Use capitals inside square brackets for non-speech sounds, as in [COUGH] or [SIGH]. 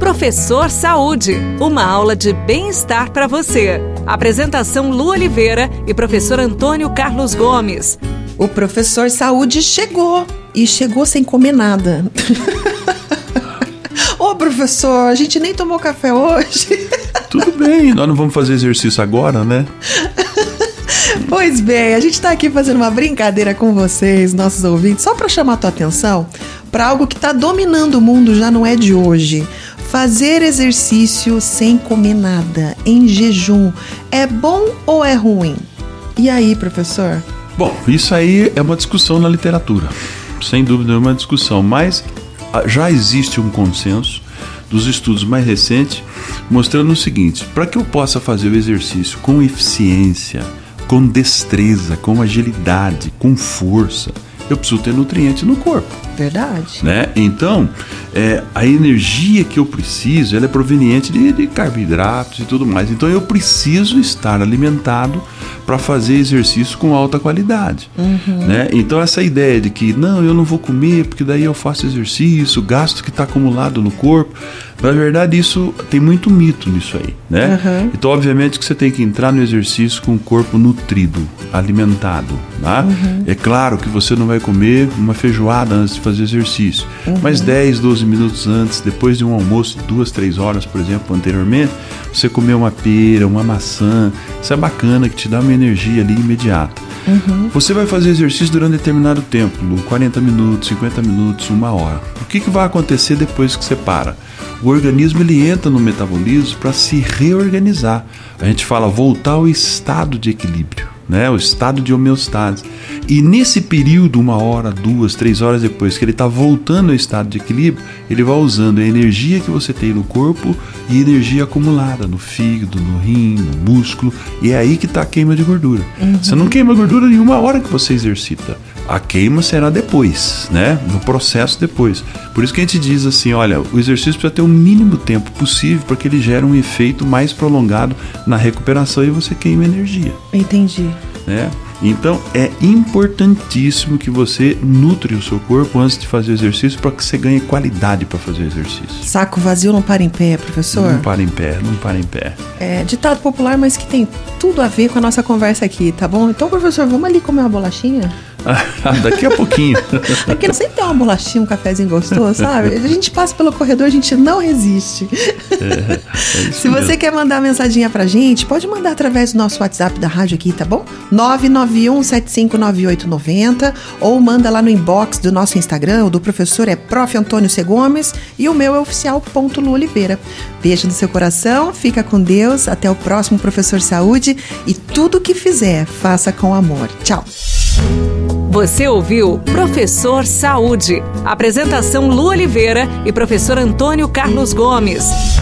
Professor Saúde, uma aula de bem-estar para você. Apresentação Lu Oliveira e professor Antônio Carlos Gomes. O professor Saúde chegou e chegou sem comer nada. [LAUGHS] Ô professor, a gente nem tomou café hoje. [LAUGHS] Tudo bem, nós não vamos fazer exercício agora, né? [LAUGHS] Pois bem, a gente está aqui fazendo uma brincadeira com vocês, nossos ouvintes, só para chamar a tua atenção para algo que está dominando o mundo já não é de hoje. Fazer exercício sem comer nada, em jejum, é bom ou é ruim? E aí, professor? Bom, isso aí é uma discussão na literatura, sem dúvida é uma discussão, mas ah, já existe um consenso dos estudos mais recentes mostrando o seguinte: para que eu possa fazer o exercício com eficiência, com destreza, com agilidade, com força, eu preciso ter nutriente no corpo. Verdade. Né? Então, é, a energia que eu preciso ela é proveniente de, de carboidratos e tudo mais. Então, eu preciso estar alimentado para fazer exercício com alta qualidade. Uhum. Né? Então, essa ideia de que não, eu não vou comer porque daí eu faço exercício, gasto que está acumulado no corpo. Na verdade, isso tem muito mito nisso aí, né? Uhum. Então, obviamente que você tem que entrar no exercício com o corpo nutrido, alimentado, tá? Uhum. É claro que você não vai comer uma feijoada antes de fazer exercício, uhum. mas 10, 12 minutos antes, depois de um almoço, duas, três horas, por exemplo, anteriormente, você comer uma pera, uma maçã, isso é bacana, que te dá uma energia ali imediata. Uhum. Você vai fazer exercício durante determinado tempo, 40 minutos, 50 minutos, uma hora. O que, que vai acontecer depois que você para? o organismo ele entra no metabolismo para se reorganizar. A gente fala voltar ao estado de equilíbrio, né? o estado de homeostase. E nesse período, uma hora, duas, três horas depois que ele está voltando ao estado de equilíbrio, ele vai usando a energia que você tem no corpo e energia acumulada no fígado, no rim, no músculo. E é aí que está a queima de gordura. Uhum. Você não queima gordura nenhuma hora que você exercita. A queima será depois, né? No processo depois. Por isso que a gente diz assim, olha, o exercício precisa ter o mínimo tempo possível para que ele gere um efeito mais prolongado na recuperação e você queima energia. Entendi. Né? Então é importantíssimo que você nutre o seu corpo antes de fazer o exercício para que você ganhe qualidade para fazer o exercício. Saco vazio não para em pé, professor? Não para em pé, não para em pé. É ditado popular, mas que tem tudo a ver com a nossa conversa aqui, tá bom? Então, professor, vamos ali comer uma bolachinha? Daqui a pouquinho. [LAUGHS] Porque não sempre tem uma bolachinha, um cafezinho gostoso, sabe? A gente passa pelo corredor, a gente não resiste. É, é [LAUGHS] Se você mesmo. quer mandar mensaginha pra gente, pode mandar através do nosso WhatsApp da rádio aqui, tá bom? 991759890 ou manda lá no inbox do nosso Instagram, o do professor é Prof. Antônio C. Gomes e o meu é oficial.lu Oliveira. Beijo no seu coração, fica com Deus, até o próximo Professor Saúde e tudo que fizer, faça com amor. Tchau. Você ouviu Professor Saúde. Apresentação Lu Oliveira e professor Antônio Carlos Gomes.